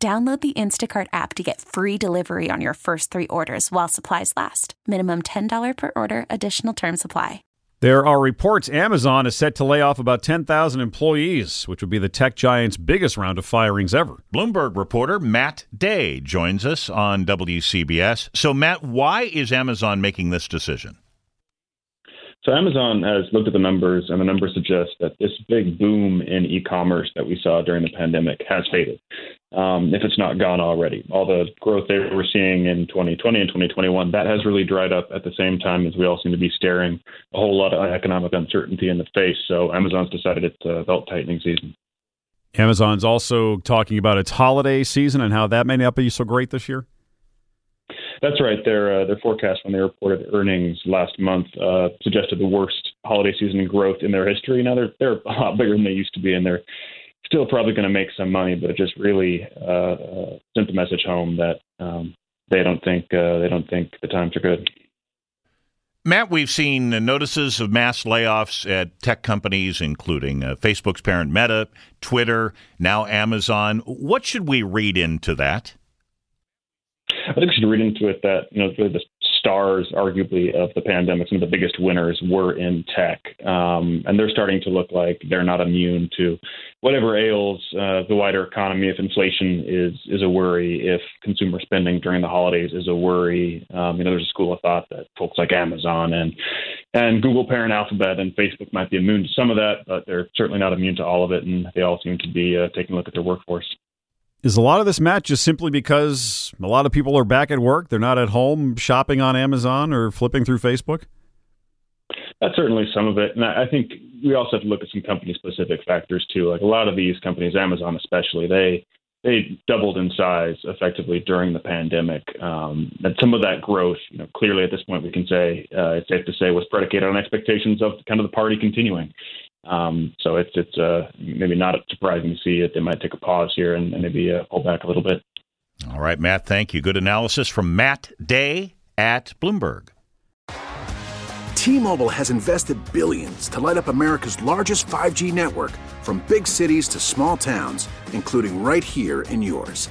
Download the Instacart app to get free delivery on your first three orders while supplies last. Minimum $10 per order, additional term supply. There are reports Amazon is set to lay off about 10,000 employees, which would be the tech giant's biggest round of firings ever. Bloomberg reporter Matt Day joins us on WCBS. So, Matt, why is Amazon making this decision? So Amazon has looked at the numbers, and the numbers suggest that this big boom in e-commerce that we saw during the pandemic has faded, um, if it's not gone already. All the growth they were seeing in 2020 and 2021, that has really dried up at the same time as we all seem to be staring a whole lot of economic uncertainty in the face. So Amazon's decided it's a belt tightening season. Amazon's also talking about its holiday season and how that may not be so great this year. That's right. Their uh, their forecast when they reported earnings last month uh, suggested the worst holiday season growth in their history. Now they're they're a lot bigger than they used to be, and they're still probably going to make some money, but it just really uh, uh, sent the message home that um, they don't think uh, they don't think the times are good. Matt, we've seen notices of mass layoffs at tech companies, including uh, Facebook's parent Meta, Twitter, now Amazon. What should we read into that? I think we should read into it that you know the stars, arguably, of the pandemic, some of the biggest winners were in tech, um, and they're starting to look like they're not immune to whatever ails uh, the wider economy. If inflation is is a worry, if consumer spending during the holidays is a worry, um, you know, there's a school of thought that folks like Amazon and and Google parent Alphabet and Facebook might be immune to some of that, but they're certainly not immune to all of it, and they all seem to be uh, taking a look at their workforce. Is a lot of this, Matt, just simply because a lot of people are back at work? They're not at home shopping on Amazon or flipping through Facebook? That's certainly some of it. And I think we also have to look at some company specific factors too. Like a lot of these companies, Amazon especially, they they doubled in size effectively during the pandemic. Um, and some of that growth, you know, clearly at this point we can say uh, it's safe to say was predicated on expectations of kind of the party continuing. Um, so it's it's uh, maybe not surprising to see that they might take a pause here and, and maybe uh, pull back a little bit. All right, Matt. Thank you. Good analysis from Matt Day at Bloomberg. T-Mobile has invested billions to light up America's largest 5G network, from big cities to small towns, including right here in yours.